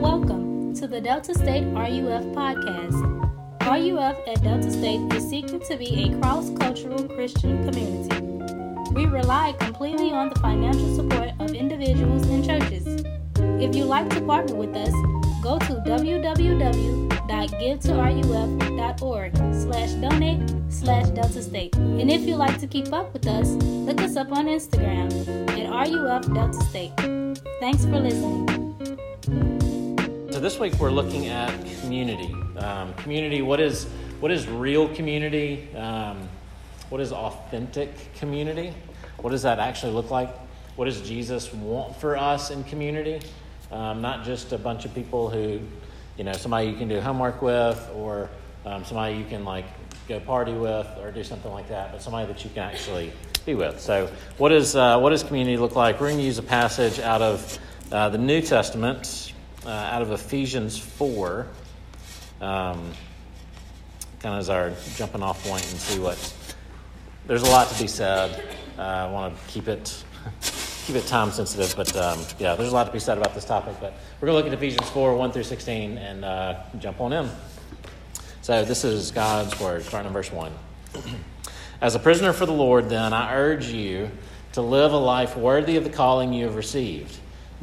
Welcome to the Delta State RUF podcast. RUF at Delta State is seeking to be a cross cultural Christian community. We rely completely on the financial support of individuals and churches. If you'd like to partner with us, go to www.givetoruf.org slash donate slash Delta State. And if you'd like to keep up with us, look us up on Instagram at RUF Delta State. Thanks for listening. So this week we're looking at community. Um, community. What is what is real community? Um, what is authentic community? What does that actually look like? What does Jesus want for us in community? Um, not just a bunch of people who, you know, somebody you can do homework with, or um, somebody you can like go party with, or do something like that, but somebody that you can actually be with. So, what is uh, what does community look like? We're going to use a passage out of uh, the New Testament, uh, out of Ephesians four. Um, kind of as our jumping off point and see what there's a lot to be said. Uh, I want to keep it keep it time sensitive, but um, yeah, there's a lot to be said about this topic. But we're going to look at Ephesians 4 1 through 16 and uh, jump on in. So this is God's word, starting in verse 1. As a prisoner for the Lord, then, I urge you to live a life worthy of the calling you have received.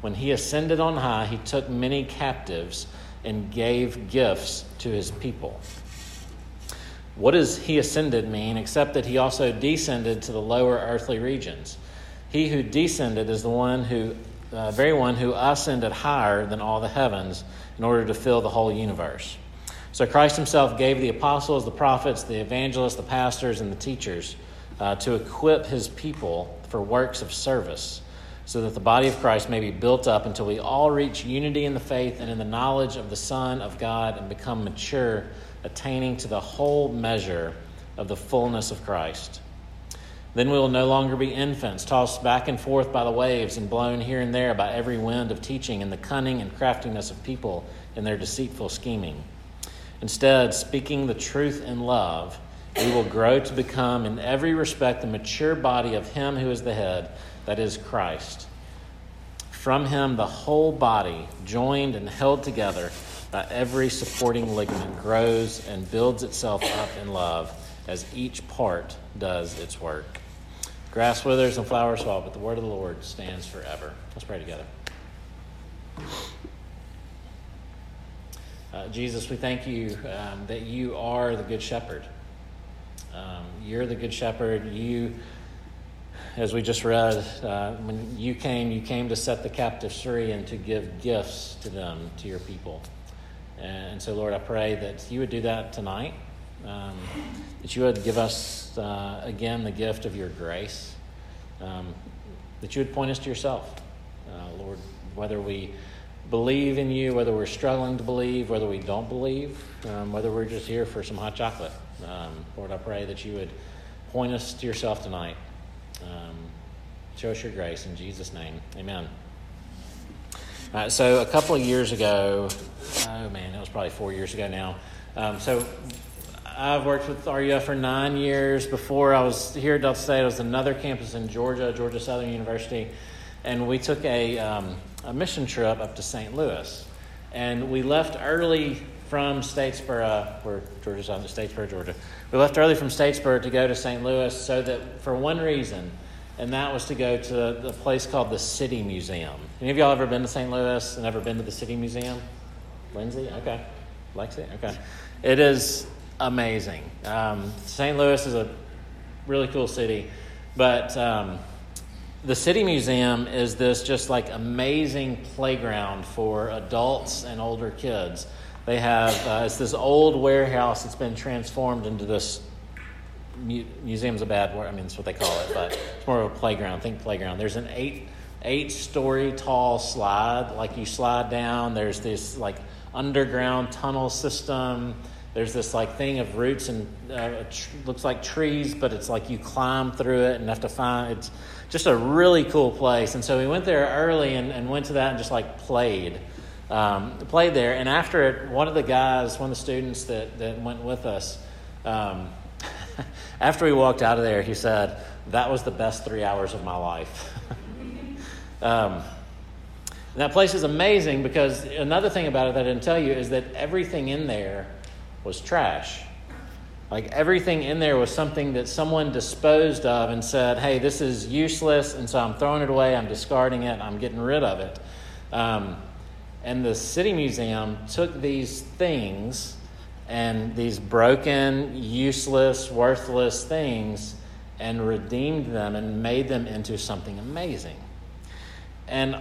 When he ascended on high, he took many captives and gave gifts to his people. What does he ascended mean, except that he also descended to the lower earthly regions? He who descended is the one who, uh, very one who ascended higher than all the heavens in order to fill the whole universe. So Christ himself gave the apostles, the prophets, the evangelists, the pastors, and the teachers uh, to equip his people for works of service, so that the body of Christ may be built up until we all reach unity in the faith and in the knowledge of the Son of God and become mature, attaining to the whole measure of the fullness of Christ. Then we will no longer be infants, tossed back and forth by the waves and blown here and there by every wind of teaching and the cunning and craftiness of people in their deceitful scheming. Instead, speaking the truth in love, we will grow to become, in every respect, the mature body of Him who is the head, that is Christ. From Him, the whole body, joined and held together by every supporting ligament, grows and builds itself up in love as each part does its work. Grass withers and flowers fall, but the word of the Lord stands forever. Let's pray together. Uh, Jesus, we thank you um, that you are the Good Shepherd. Um, you're the Good Shepherd. You, as we just read, uh, when you came, you came to set the captives free and to give gifts to them, to your people. And so, Lord, I pray that you would do that tonight. Um, that you would give us uh, again the gift of your grace, um, that you would point us to yourself, uh, Lord, whether we believe in you, whether we're struggling to believe, whether we don't believe, um, whether we're just here for some hot chocolate. Um, Lord, I pray that you would point us to yourself tonight. Um, show us your grace in Jesus' name. Amen. Uh, so, a couple of years ago, oh man, it was probably four years ago now. Um, so, I've worked with RUF for nine years. Before I was here at Delta State, I was another campus in Georgia, Georgia Southern University, and we took a, um, a mission trip up to St. Louis. And we left early from Statesboro, where Georgia Southern, Statesboro, Georgia. We left early from Statesboro to go to St. Louis so that for one reason, and that was to go to the place called the City Museum. Any of y'all ever been to St. Louis and ever been to the City Museum? Lindsay? Okay. Lexi? Okay. It is amazing. Um, St. Louis is a really cool city, but um, the City Museum is this just like amazing playground for adults and older kids. They have uh, it's this old warehouse that's been transformed into this mu- museum's a bad word. I mean, that's what they call it, but it's more of a playground. Think playground. There's an eight eight story tall slide like you slide down. There's this like underground tunnel system. There's this like thing of roots and uh, tr- looks like trees, but it's like you climb through it and have to find. It's just a really cool place. And so we went there early and, and went to that and just like played, um, played there. And after it, one of the guys, one of the students that that went with us. Um, after we walked out of there, he said, That was the best three hours of my life. um, that place is amazing because another thing about it that I didn't tell you is that everything in there was trash. Like everything in there was something that someone disposed of and said, hey, this is useless, and so I'm throwing it away, I'm discarding it, I'm getting rid of it. Um, and the City Museum took these things and these broken, useless, worthless things and redeemed them and made them into something amazing. And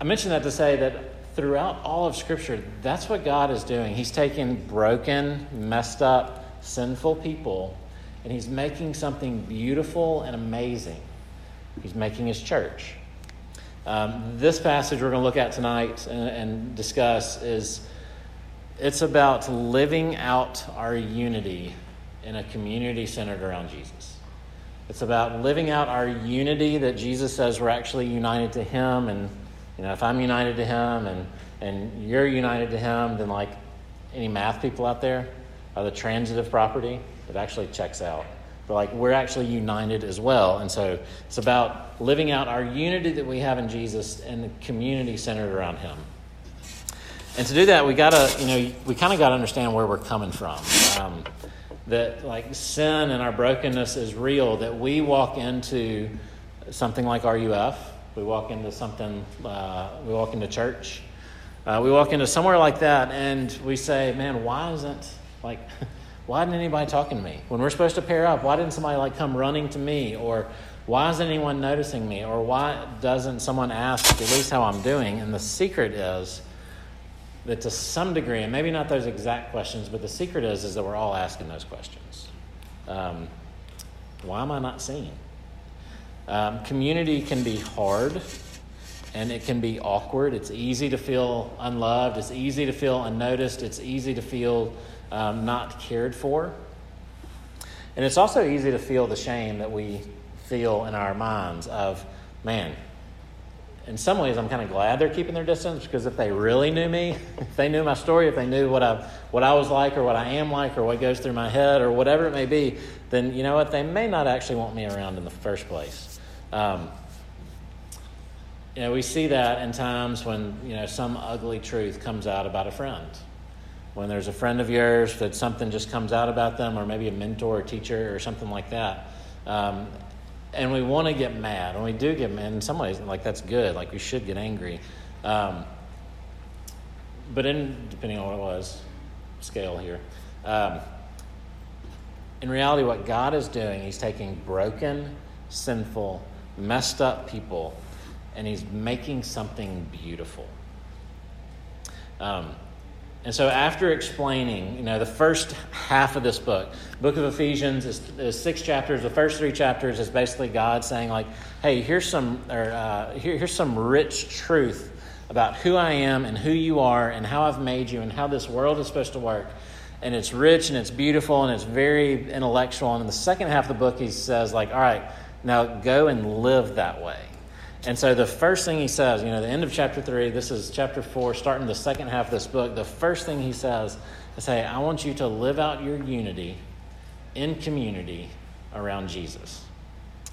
I mention that to say that throughout all of Scripture, that's what God is doing. He's taking broken, messed up, sinful people and He's making something beautiful and amazing. He's making His church. Um, this passage we're going to look at tonight and, and discuss is it's about living out our unity in a community centered around Jesus. It's about living out our unity that Jesus says we're actually united to Him. And, you know, if I'm united to Him and, and you're united to Him, then, like, any math people out there are the transitive property that actually checks out. But, like, we're actually united as well. And so it's about living out our unity that we have in Jesus and the community centered around Him. And to do that, we gotta, you know, we kind of got to understand where we're coming from. Um, that like sin and our brokenness is real. That we walk into something like RUF, we walk into something, uh, we walk into church, uh, we walk into somewhere like that, and we say, "Man, why isn't like?" Why didn't anybody talking to me? When we're supposed to pair up, why didn't somebody like come running to me? Or why isn't anyone noticing me? Or why doesn't someone ask at least how I'm doing? And the secret is that to some degree, and maybe not those exact questions, but the secret is, is that we're all asking those questions. Um, why am I not seen? Um, community can be hard and it can be awkward. It's easy to feel unloved, it's easy to feel unnoticed, it's easy to feel um, not cared for. And it's also easy to feel the shame that we feel in our minds of, man, in some ways, I'm kind of glad they're keeping their distance because if they really knew me, if they knew my story, if they knew what I, what I was like or what I am like or what goes through my head or whatever it may be, then you know what? They may not actually want me around in the first place. Um, you know, we see that in times when, you know, some ugly truth comes out about a friend. When there's a friend of yours that something just comes out about them, or maybe a mentor or teacher or something like that. Um, and we want to get mad, and we do get mad. In some ways, like that's good. Like we should get angry, um, but in depending on what it was, scale here. Um, in reality, what God is doing, He's taking broken, sinful, messed up people, and He's making something beautiful. Um, and so, after explaining, you know, the first half of this book, book of Ephesians is, is six chapters. The first three chapters is basically God saying, like, "Hey, here's some, or uh, here, here's some rich truth about who I am and who you are and how I've made you and how this world is supposed to work." And it's rich and it's beautiful and it's very intellectual. And in the second half of the book, he says, like, "All right, now go and live that way." And so the first thing he says, you know, the end of chapter three, this is chapter four, starting the second half of this book, the first thing he says is, hey, I want you to live out your unity in community around Jesus.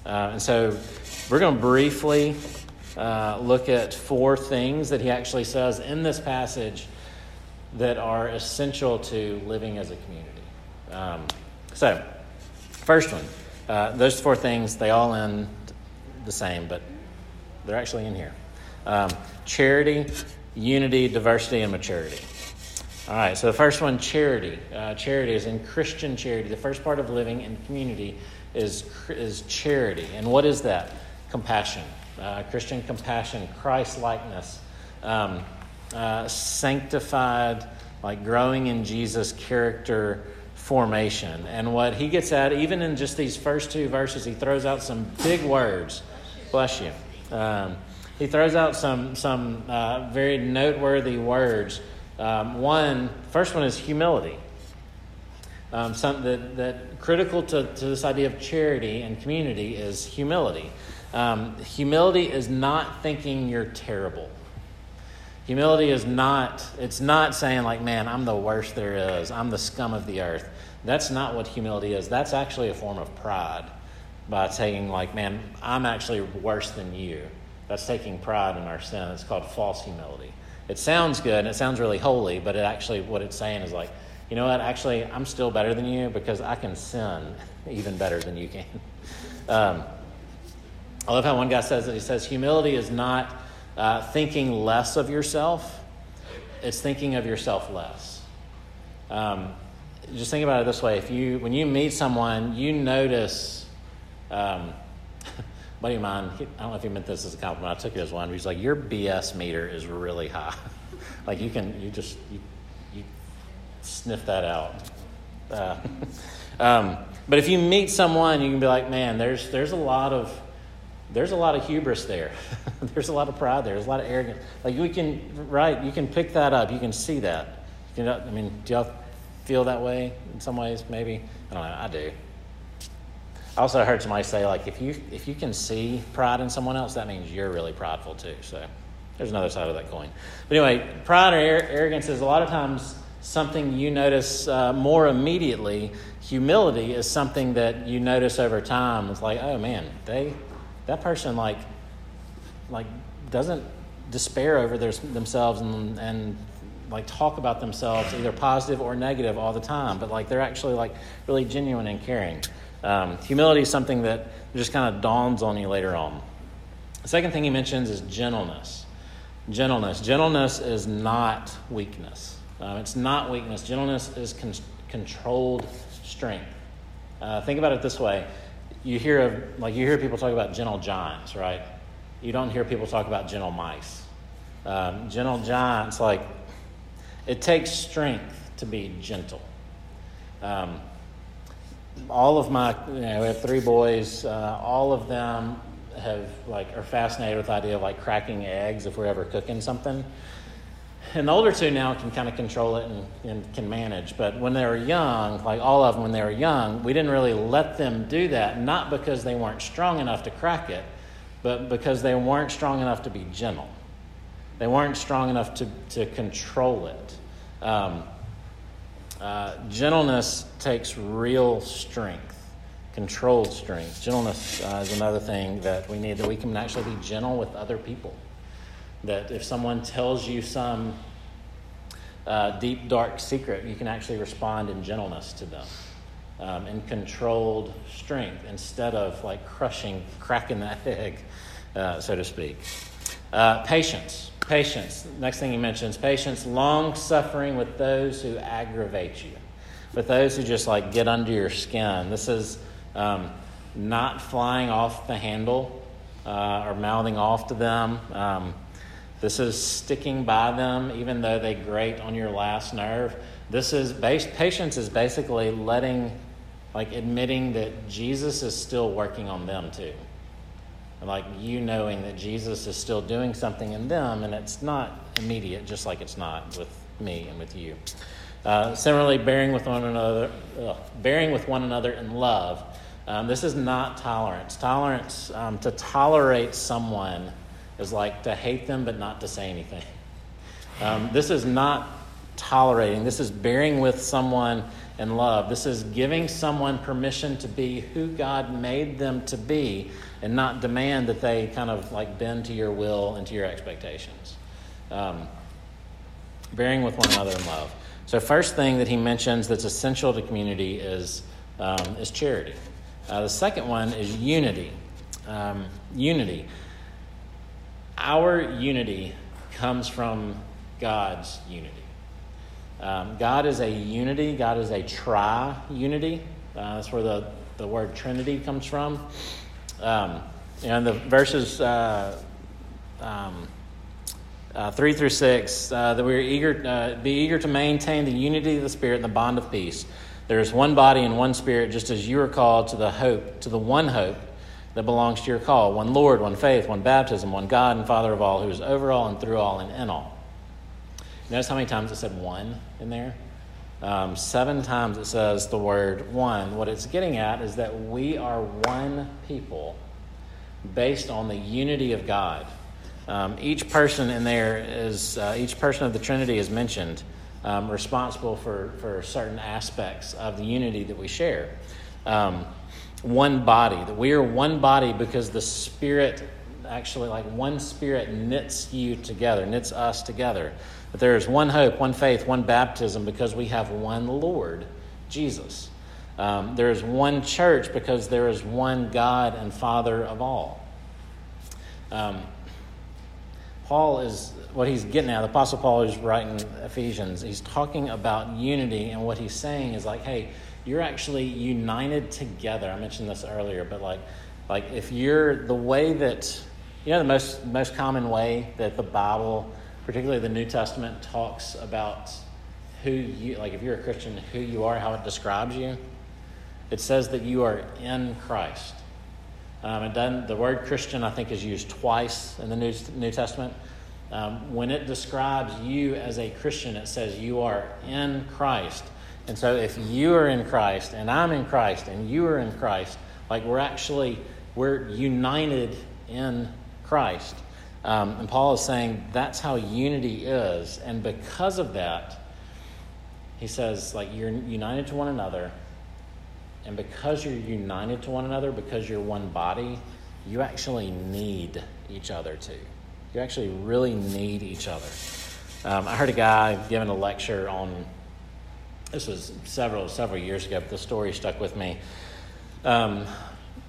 Uh, and so we're going to briefly uh, look at four things that he actually says in this passage that are essential to living as a community. Um, so, first one, uh, those four things, they all end the same, but they're actually in here. Um, charity, unity, diversity, and maturity. All right, so the first one, charity. Uh, charity is in Christian charity. The first part of living in community is, is charity. And what is that? Compassion. Uh, Christian compassion, Christ likeness, um, uh, sanctified, like growing in Jesus' character formation. And what he gets at, even in just these first two verses, he throws out some big words. Bless you. Um, he throws out some some uh, very noteworthy words Um, one, first one is humility. Um, something that, that critical to, to this idea of charity and community is humility. Um, humility is not thinking you're terrible. Humility is not, it's not saying, like, man, I'm the worst there is, I'm the scum of the earth. That's not what humility is. That's actually a form of pride by saying, like, man, I'm actually worse than you. That's taking pride in our sin. It's called false humility. It sounds good and it sounds really holy, but it actually, what it's saying is like, you know what, actually, I'm still better than you because I can sin even better than you can. Um, I love how one guy says it. He says, humility is not uh, thinking less of yourself, it's thinking of yourself less. Um, just think about it this way: if you, when you meet someone, you notice. Um, buddy of mine, he, I don't know if he meant this as a compliment. I took it as one. He's like, "Your BS meter is really high. like you can, you just you, you sniff that out." Uh, um, but if you meet someone, you can be like, "Man, there's there's a lot of there's a lot of hubris there. there's a lot of pride there. There's a lot of arrogance. Like we can, right? You can pick that up. You can see that. You know, I mean, do y'all feel that way in some ways? Maybe I don't know. I do. I also heard somebody say like if you if you can see pride in someone else, that means you're really prideful too. So there's another side of that coin. But anyway, pride or arrogance is a lot of times something you notice uh, more immediately. Humility is something that you notice over time. It's like, oh man, they that person like like doesn't despair over their, themselves and, and like talk about themselves either positive or negative all the time but like they're actually like really genuine and caring um, humility is something that just kind of dawns on you later on. The second thing he mentions is gentleness. Gentleness. Gentleness is not weakness. Uh, it's not weakness. Gentleness is con- controlled strength. Uh, think about it this way. You hear of like you hear people talk about gentle giants, right? You don't hear people talk about gentle mice. Um, gentle giants, like it takes strength to be gentle. Um, all of my, you know, we have three boys. Uh, all of them have like are fascinated with the idea of like cracking eggs if we're ever cooking something and the older two now can kind of control it and, and, can manage. But when they were young, like all of them when they were young, we didn't really let them do that, not because they weren't strong enough to crack it, but because they weren't strong enough to be gentle. They weren't strong enough to, to control it. Um, uh, gentleness takes real strength, controlled strength. Gentleness uh, is another thing that we need, that we can actually be gentle with other people. That if someone tells you some uh, deep, dark secret, you can actually respond in gentleness to them, um, in controlled strength, instead of like crushing, cracking that egg, uh, so to speak. Uh, patience. Patience. Next thing he mentions patience, long suffering with those who aggravate you, with those who just like get under your skin. This is um, not flying off the handle uh, or mouthing off to them. Um, this is sticking by them even though they grate on your last nerve. This is base, patience is basically letting, like admitting that Jesus is still working on them too. Like you knowing that Jesus is still doing something in them and it's not immediate, just like it's not with me and with you. Uh, similarly, bearing with one another, ugh, bearing with one another in love. Um, this is not tolerance. Tolerance um, to tolerate someone is like to hate them but not to say anything. Um, this is not tolerating, this is bearing with someone in love. This is giving someone permission to be who God made them to be and not demand that they kind of like bend to your will and to your expectations. Um, bearing with one another in love. So, first thing that he mentions that's essential to community is, um, is charity. Uh, the second one is unity. Um, unity. Our unity comes from God's unity. Um, God is a unity, God is a tri unity. Uh, that's where the, the word Trinity comes from. Um, and the verses uh, um, uh, 3 through 6 uh, that we're eager, uh, be eager to maintain the unity of the Spirit and the bond of peace. There is one body and one Spirit, just as you are called to the hope, to the one hope that belongs to your call one Lord, one faith, one baptism, one God and Father of all, who is over all and through all and in all. Notice how many times it said one in there? Um, seven times it says the word one. What it's getting at is that we are one people based on the unity of God. Um, each person in there is, uh, each person of the Trinity is mentioned, um, responsible for, for certain aspects of the unity that we share. Um, one body, that we are one body because the Spirit actually, like one Spirit, knits you together, knits us together. But there is one hope, one faith, one baptism because we have one Lord, Jesus. Um, there is one church because there is one God and Father of all. Um, Paul is, what he's getting at, the Apostle Paul is writing Ephesians, he's talking about unity, and what he's saying is like, hey, you're actually united together. I mentioned this earlier, but like, like if you're the way that, you know, the most, most common way that the Bible particularly the New Testament, talks about who you, like if you're a Christian, who you are, how it describes you. It says that you are in Christ. Um, doesn't, the word Christian, I think, is used twice in the New, New Testament. Um, when it describes you as a Christian, it says you are in Christ. And so if you are in Christ and I'm in Christ and you are in Christ, like we're actually, we're united in Christ. Um, and Paul is saying that's how unity is. And because of that, he says, like, you're united to one another. And because you're united to one another, because you're one body, you actually need each other too. You actually really need each other. Um, I heard a guy giving a lecture on, this was several, several years ago, but the story stuck with me. Um,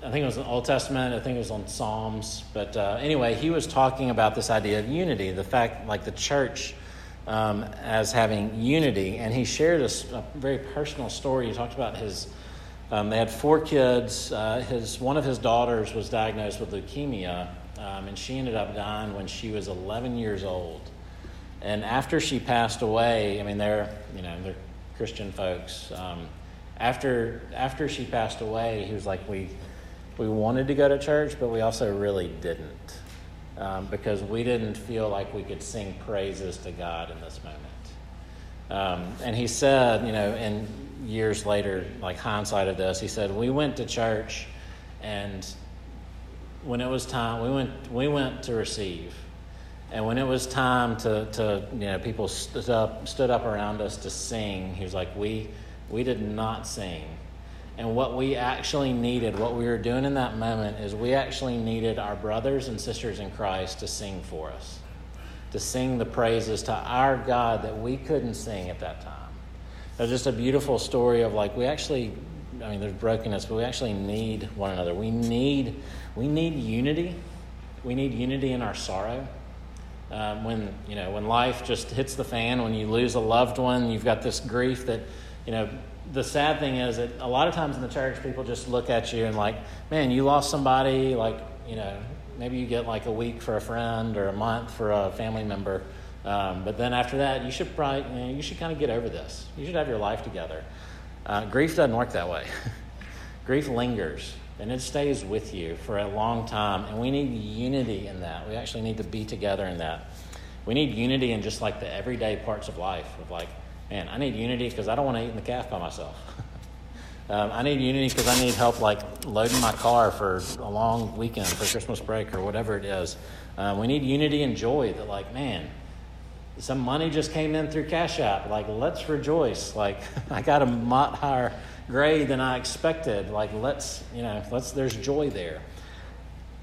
I think it was in the Old Testament. I think it was on Psalms. But uh, anyway, he was talking about this idea of unity, the fact like the church um, as having unity. And he shared a, a, very personal story. He talked about his. Um, they had four kids. Uh, his one of his daughters was diagnosed with leukemia, um, and she ended up dying when she was 11 years old. And after she passed away, I mean, they're you know they're Christian folks. Um, after after she passed away, he was like, we we wanted to go to church, but we also really didn't um, because we didn't feel like we could sing praises to God in this moment. Um, and he said, you know, and years later, like hindsight of this, he said, we went to church and when it was time, we went, we went to receive. And when it was time to, to you know, people stood up, stood up around us to sing, he was like, we, we did not sing and what we actually needed, what we were doing in that moment, is we actually needed our brothers and sisters in Christ to sing for us, to sing the praises to our God that we couldn't sing at that time. It was just a beautiful story of like we actually, I mean, there's brokenness, but we actually need one another. We need, we need unity. We need unity in our sorrow. Um, when you know when life just hits the fan, when you lose a loved one, you've got this grief that you know the sad thing is that a lot of times in the church, people just look at you and like, man, you lost somebody. Like, you know, maybe you get like a week for a friend or a month for a family member. Um, but then after that, you should probably, you, know, you should kind of get over this. You should have your life together. Uh, grief doesn't work that way. grief lingers and it stays with you for a long time. And we need unity in that. We actually need to be together in that. We need unity in just like the everyday parts of life of like, man, I need unity because I don't want to eat in the calf by myself. um, I need unity because I need help like loading my car for a long weekend for Christmas break or whatever it is. Um, we need unity and joy that like, man, some money just came in through Cash App. Like, let's rejoice. Like, I got a lot higher grade than I expected. Like, let's, you know, let's, there's joy there.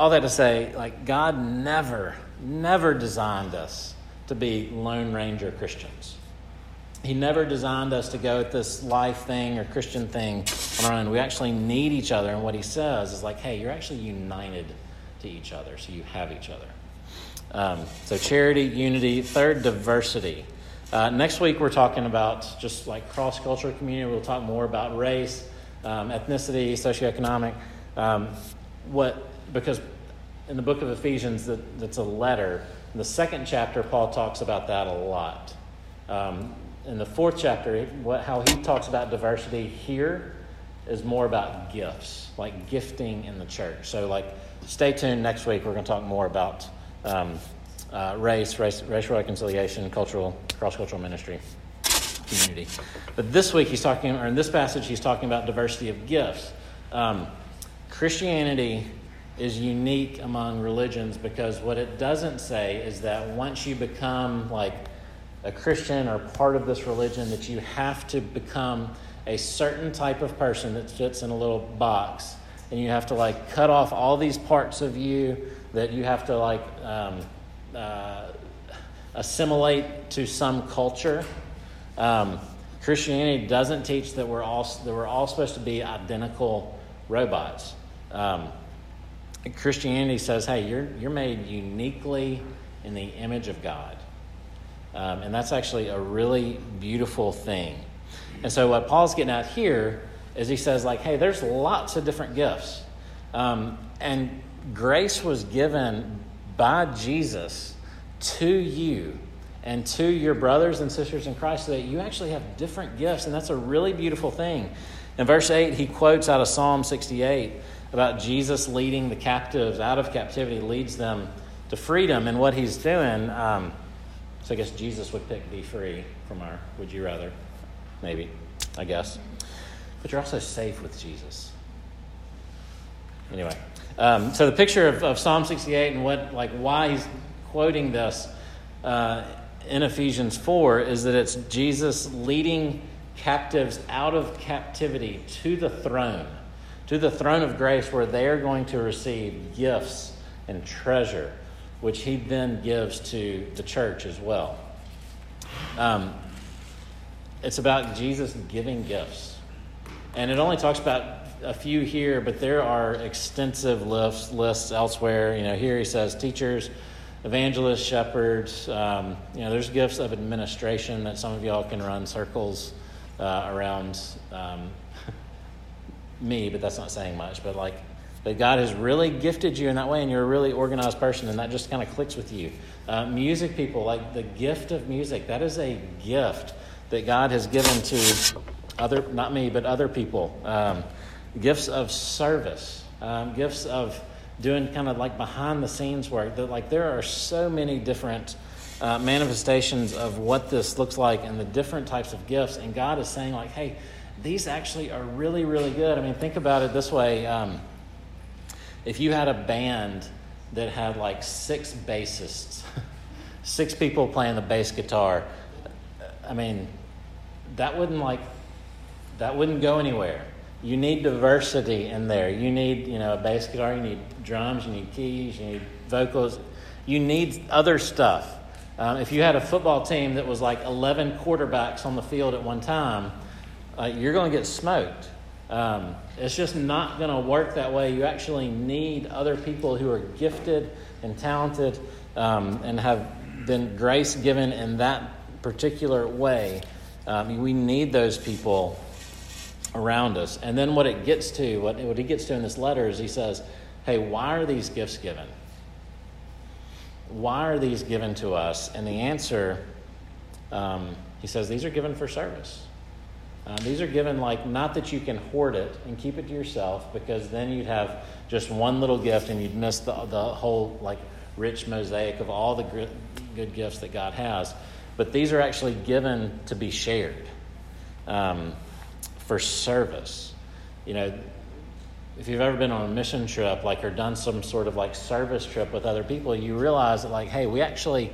All that to say, like, God never, never designed us to be Lone Ranger Christians. He never designed us to go at this life thing or Christian thing on our own. We actually need each other. And what he says is like, hey, you're actually united to each other, so you have each other. Um, so charity, unity. Third, diversity. Uh, next week, we're talking about just like cross cultural community. We'll talk more about race, um, ethnicity, socioeconomic. Um, what because in the book of Ephesians, that, that's a letter. In the second chapter, Paul talks about that a lot. Um, in the fourth chapter, what, how he talks about diversity here is more about gifts, like gifting in the church. So, like, stay tuned next week. We're going to talk more about um, uh, race, race, racial reconciliation, cultural, cross cultural ministry, community. But this week he's talking, or in this passage, he's talking about diversity of gifts. Um, Christianity is unique among religions because what it doesn't say is that once you become like a Christian or part of this religion, that you have to become a certain type of person that fits in a little box. And you have to like cut off all these parts of you that you have to like um, uh, assimilate to some culture. Um, Christianity doesn't teach that we're all that we're all supposed to be identical robots. Um, Christianity says, "Hey, you're you're made uniquely in the image of God," um, and that's actually a really beautiful thing. And so, what Paul's getting at here is he says, like, "Hey, there's lots of different gifts, um, and grace was given by Jesus to you." And to your brothers and sisters in Christ, so that you actually have different gifts, and that's a really beautiful thing. In verse 8, he quotes out of Psalm 68 about Jesus leading the captives out of captivity, leads them to freedom. And what he's doing, um, so I guess Jesus would pick be free from our would you rather, maybe, I guess. But you're also safe with Jesus. Anyway, um, so the picture of, of, Psalm 68 and what, like, why he's quoting this uh, in Ephesians 4 is that it's Jesus leading captives out of captivity to the throne to the throne of grace where they are going to receive gifts and treasure, which he then gives to the church as well. Um, it's about Jesus giving gifts. And it only talks about a few here, but there are extensive lists, lists elsewhere. You know, here he says teachers, evangelists, shepherds. Um, you know, there's gifts of administration that some of y'all can run circles uh, around um, me, but that's not saying much. But like that God has really gifted you in that way, and you're a really organized person, and that just kind of clicks with you. Uh, music people, like the gift of music, that is a gift that God has given to other, not me, but other people. Um, gifts of service, um, gifts of doing kind of like behind the scenes work. That like there are so many different. Uh, manifestations of what this looks like and the different types of gifts. And God is saying, like, hey, these actually are really, really good. I mean, think about it this way um, if you had a band that had like six bassists, six people playing the bass guitar, I mean, that wouldn't like, that wouldn't go anywhere. You need diversity in there. You need, you know, a bass guitar, you need drums, you need keys, you need vocals, you need other stuff. Um, if you had a football team that was like 11 quarterbacks on the field at one time, uh, you're going to get smoked. Um, it's just not going to work that way. You actually need other people who are gifted and talented um, and have been grace given in that particular way. Um, we need those people around us. And then what it gets to, what, what he gets to in this letter is he says, hey, why are these gifts given? Why are these given to us? And the answer, um, he says, these are given for service. Um, these are given like not that you can hoard it and keep it to yourself because then you'd have just one little gift and you'd miss the, the whole like rich mosaic of all the good, gifts that God has. But these are actually given to be shared um, for service. You know, if you've ever been on a mission trip, like or done some sort of like service trip with other people, you realize that like, hey, we actually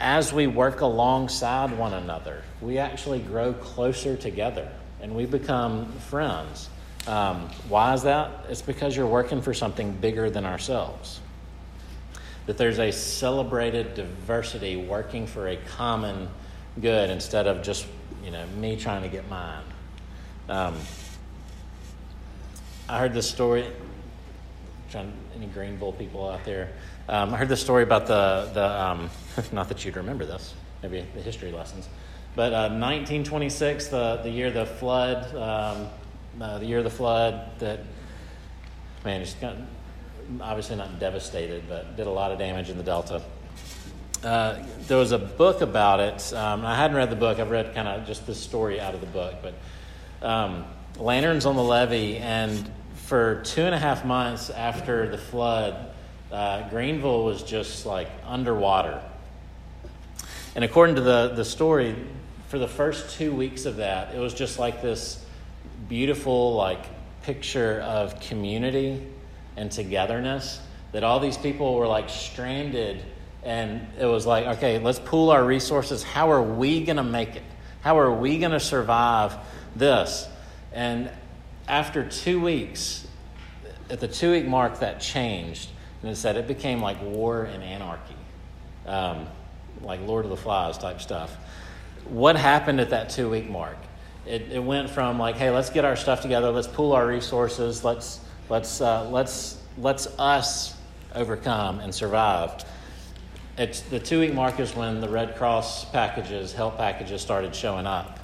as we work alongside one another, we actually grow closer together and we become friends. Um, why is that? It's because you're working for something bigger than ourselves. That there's a celebrated diversity working for a common good instead of just you know me trying to get mine. Um, I heard this story. Trying, any Greenville people out there? Um, I heard this story about the, the um, not that you'd remember this, maybe the history lessons, but uh, 1926, the, the year the flood, um, uh, the year of the flood that, man, just got, obviously not devastated, but did a lot of damage in the Delta. Uh, there was a book about it. Um, I hadn't read the book. I've read kind of just the story out of the book, but um, Lanterns on the Levee, and for two and a half months after the flood, uh, Greenville was just like underwater. And according to the, the story, for the first two weeks of that, it was just like this beautiful, like, picture of community and togetherness that all these people were like stranded. And it was like okay let's pool our resources. How are we going to make it? How are we going to survive this? And after two weeks at the two week mark that changed. And it said it became like war and anarchy. Um, like lord of the flies type stuff. What happened at that two week mark? It, it went from like hey let's get our stuff together let's pool our resources let's let's uh, let's let's us overcome and survive. It's the two week mark is when the red cross packages help packages started showing up.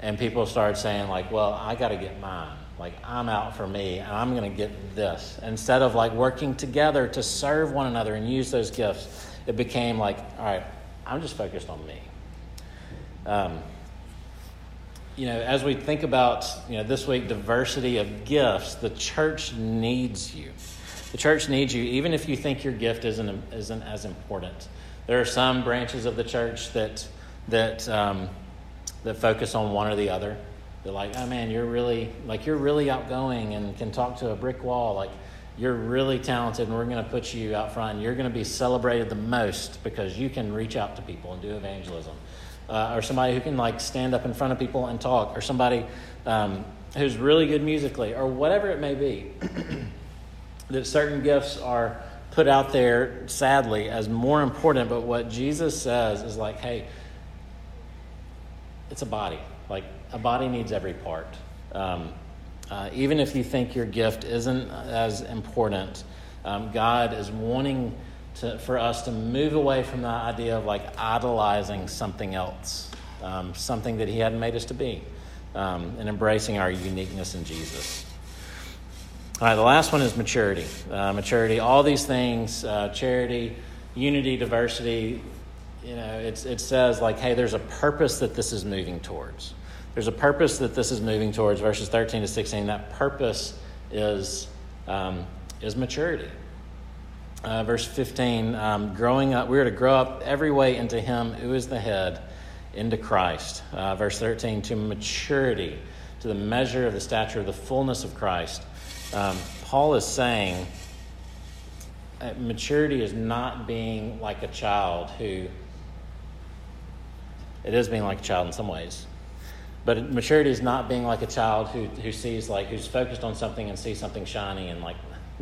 And people started saying like well i got to get mine. Like i'm out for me and i'm going to get this. Instead of like working together to serve one another and use those gifts it became like all right i'm just focused on me um, you know, as we think about, you know, this week, diversity of gifts, the church needs you. The church needs you, even if you think your gift isn't, isn't as important. There are some branches of the church that, that, um, that focus on one or the other. They're like, oh man, you're really, like, you're really outgoing and can talk to a brick wall. Like, you're really talented and we're going to put you out front. and You're going to be celebrated the most because you can reach out to people and do evangelism uh, or somebody who can like stand up in front of people and talk, or somebody um, who's really good musically, or whatever it may be. that certain gifts are put out there, sadly, as more important. But what Jesus says is like, hey, it's a body. Like a body needs every part. Um, uh, even if you think your gift isn't as important, um, God is wanting to, for us to move away from the idea of like idolizing something else, um, something that He hadn't made us to be, um, and embracing our uniqueness in Jesus. All right, the last one is maturity. Uh, maturity, all these things, uh, charity, unity, diversity, you know, it's, it says like, hey, there's a purpose that this is moving towards. There's a purpose that this is moving towards, verses 13 to 16. That purpose is, um, is maturity. Uh, verse 15, um, growing up, we are to grow up every way into Him who is the head, into Christ. Uh, verse 13, to maturity, to the measure of the stature of the fullness of Christ. Um, Paul is saying uh, maturity is not being like a child who, it is being like a child in some ways. But maturity is not being like a child who, who sees, like, who's focused on something and sees something shiny and, like,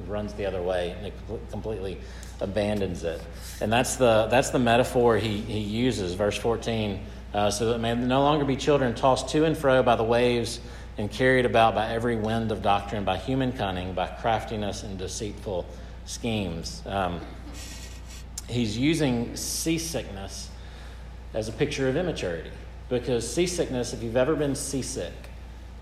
runs the other way and completely abandons it. And that's the, that's the metaphor he, he uses, verse 14. Uh, so that may no longer be children tossed to and fro by the waves and carried about by every wind of doctrine, by human cunning, by craftiness and deceitful schemes. Um, he's using seasickness as a picture of immaturity because seasickness, if you've ever been seasick,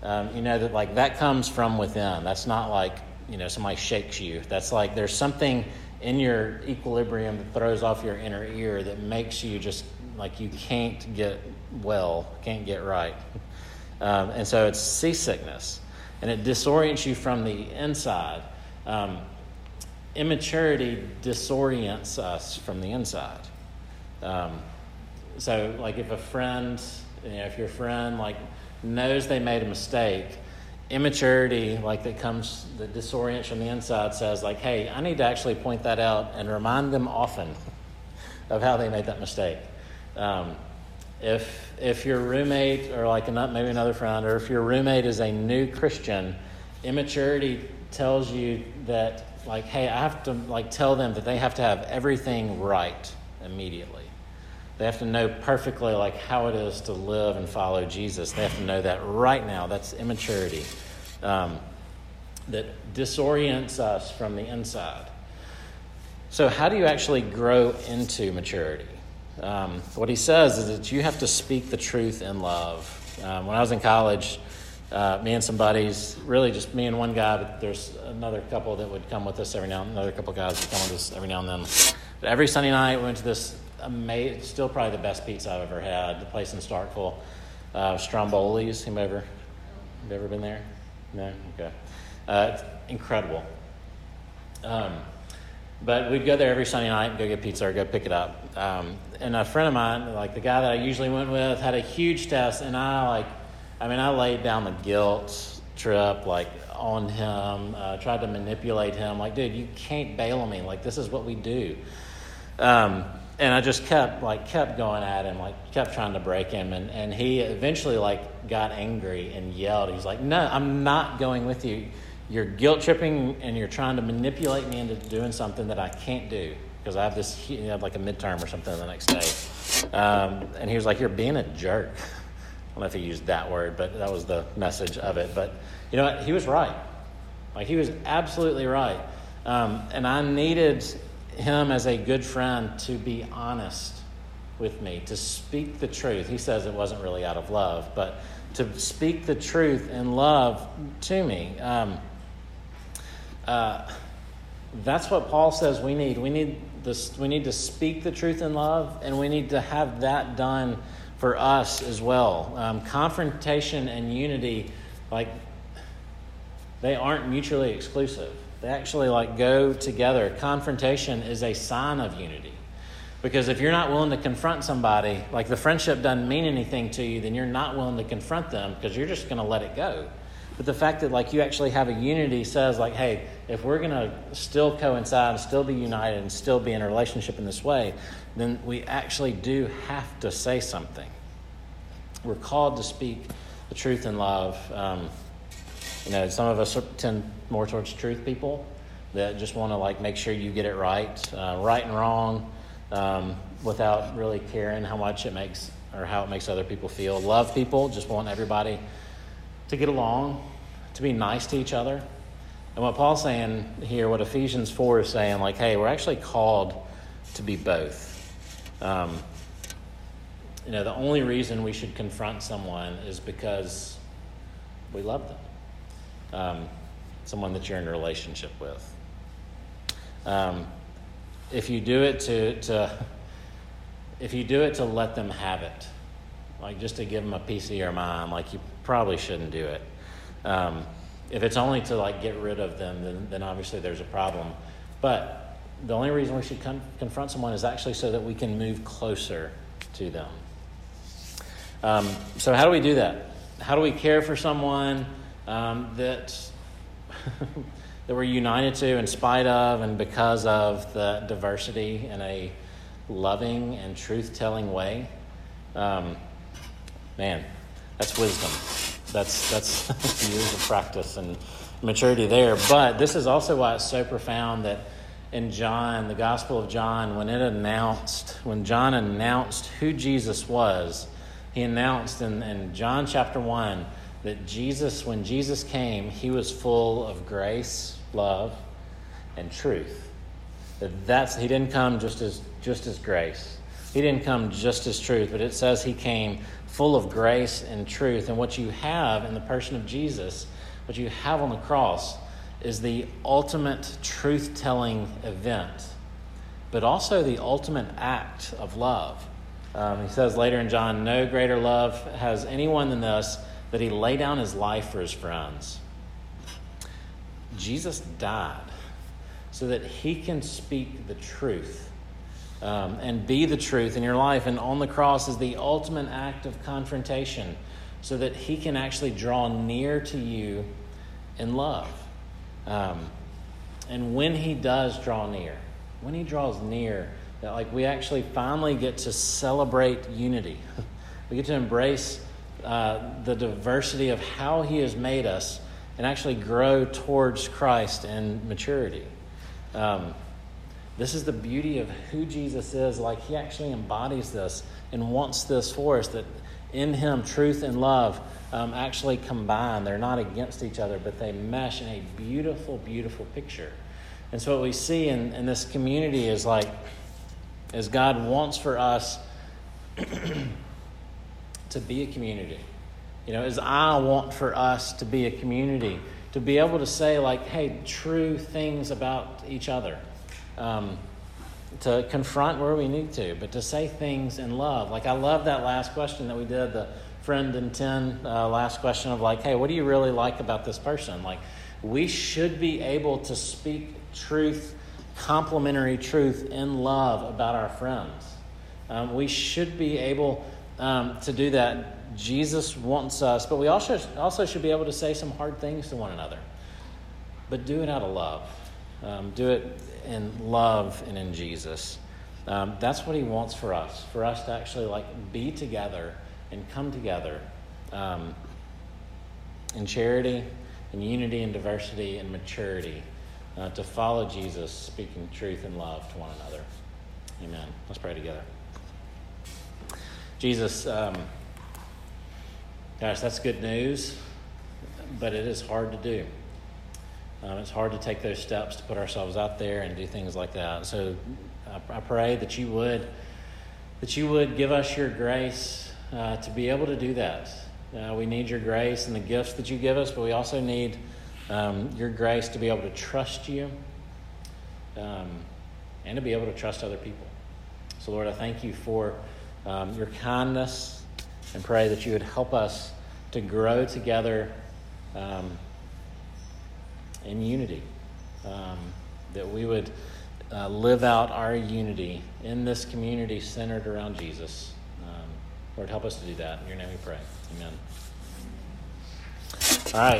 um, you know that like that comes from within. That's not like you know somebody shakes you. That's like there's something in your equilibrium that throws off your inner ear that makes you just like you can't get well, can't get right. Um, and so it's seasickness, and it disorients you from the inside. Um, immaturity disorients us from the inside. Um, so, like if a friend, you know, if your friend like knows they made a mistake, immaturity like that comes the disorients from the inside says like hey i need to actually point that out and remind them often of how they made that mistake. Um, if if your roommate or like maybe another friend or if your roommate is a new christian immaturity tells you that like hey i have to like tell them that they have to have everything right immediately they have to know perfectly like how it is to live and follow jesus they have to know that right now that's immaturity um, that disorients us from the inside. So, how do you actually grow into maturity? Um, what he says is that you have to speak the truth in love. Um, when I was in college, uh, me and some buddies, really just me and one guy, but there's another couple that would come with us every now and another couple guys would come with us every now and then. But every Sunday night, we went to this amazing, still probably the best pizza I've ever had, the place in Starkville, uh, Stromboli's. Have ever, have ever been there? No? Okay. Uh, it's incredible. Um, but we'd go there every Sunday night and go get pizza or go pick it up. Um, and a friend of mine, like the guy that I usually went with, had a huge test, and I like, I mean, I laid down the guilt trip like on him, uh, tried to manipulate him. Like, dude, you can't bail on me. Like, this is what we do. Um, and I just kept like kept going at him, like kept trying to break him, and, and he eventually like got angry and yelled. He's like, "No, I'm not going with you. You're guilt tripping and you're trying to manipulate me into doing something that I can't do because I have this you know, like a midterm or something the next day." Um, and he was like, "You're being a jerk." I don't know if he used that word, but that was the message of it. But you know what? He was right. Like he was absolutely right. Um, and I needed him as a good friend to be honest with me, to speak the truth. He says it wasn't really out of love, but to speak the truth in love to me. Um, uh, that's what Paul says we need. We need this. We need to speak the truth in love, and we need to have that done for us as well. Um, confrontation and unity, like they aren't mutually exclusive. They actually like go together. Confrontation is a sign of unity. Because if you're not willing to confront somebody, like the friendship doesn't mean anything to you, then you're not willing to confront them because you're just going to let it go. But the fact that like you actually have a unity says like, hey, if we're going to still coincide and still be united and still be in a relationship in this way, then we actually do have to say something. We're called to speak the truth in love. Um, you know, some of us tend more towards truth people that just want to like make sure you get it right, uh, right and wrong, um, without really caring how much it makes or how it makes other people feel. Love people, just want everybody to get along, to be nice to each other. And what Paul's saying here, what Ephesians 4 is saying, like, hey, we're actually called to be both. Um, you know, the only reason we should confront someone is because we love them um, someone that you're in a relationship with. Um, if you do it to, to if you do it to let them have it, like just to give them a piece of your mind, like you probably shouldn't do it. Um, if it's only to like get rid of them, then, then obviously there's a problem. But the only reason we should con- confront someone is actually so that we can move closer to them. Um, so how do we do that? How do we care for someone? Um, that, that we're united to in spite of and because of the diversity in a loving and truth telling way. Um, man, that's wisdom. That's, that's years of practice and maturity there. But this is also why it's so profound that in John, the Gospel of John, when it announced, when John announced who Jesus was, he announced in, in John chapter 1 that Jesus, when Jesus came, he was full of grace, love, and truth. That that's he didn't come just as just as grace. He didn't come just as truth, but it says he came full of grace and truth. And what you have in the person of Jesus, what you have on the cross, is the ultimate truth telling event, but also the ultimate act of love. Um, he says later in John, No greater love has anyone than this that he lay down his life for his friends. Jesus died so that he can speak the truth um, and be the truth in your life. And on the cross is the ultimate act of confrontation so that he can actually draw near to you in love. Um, and when he does draw near, when he draws near, that like we actually finally get to celebrate unity. we get to embrace uh, the diversity of how He has made us and actually grow towards Christ and maturity. Um, this is the beauty of who Jesus is. Like, He actually embodies this and wants this for us that in Him, truth and love um, actually combine. They're not against each other, but they mesh in a beautiful, beautiful picture. And so, what we see in, in this community is like, as God wants for us to be a community. You know, as I want for us to be a community, to be able to say, like, hey, true things about each other. Um, to confront where we need to, but to say things in love. Like, I love that last question that we did, the friend and 10 uh, last question of, like, hey, what do you really like about this person? Like, we should be able to speak truth complimentary truth in love about our friends. Um, we should be able um, to do that. Jesus wants us, but we also, also should be able to say some hard things to one another. But do it out of love. Um, do it in love and in Jesus. Um, that's what he wants for us, for us to actually like be together and come together um, in charity, in unity and diversity and maturity uh, to follow Jesus, speaking truth and love to one another. Amen. Let's pray together. Jesus, um, gosh, that's good news, but it is hard to do. Um, it's hard to take those steps to put ourselves out there and do things like that. So I, I pray that you would that you would give us your grace uh, to be able to do that. Uh, we need your grace and the gifts that you give us, but we also need um, your grace to be able to trust you um, and to be able to trust other people. So, Lord, I thank you for um, your kindness and pray that you would help us to grow together um, in unity, um, that we would uh, live out our unity in this community centered around Jesus. Um, Lord, help us to do that. In your name we pray. Amen. All right.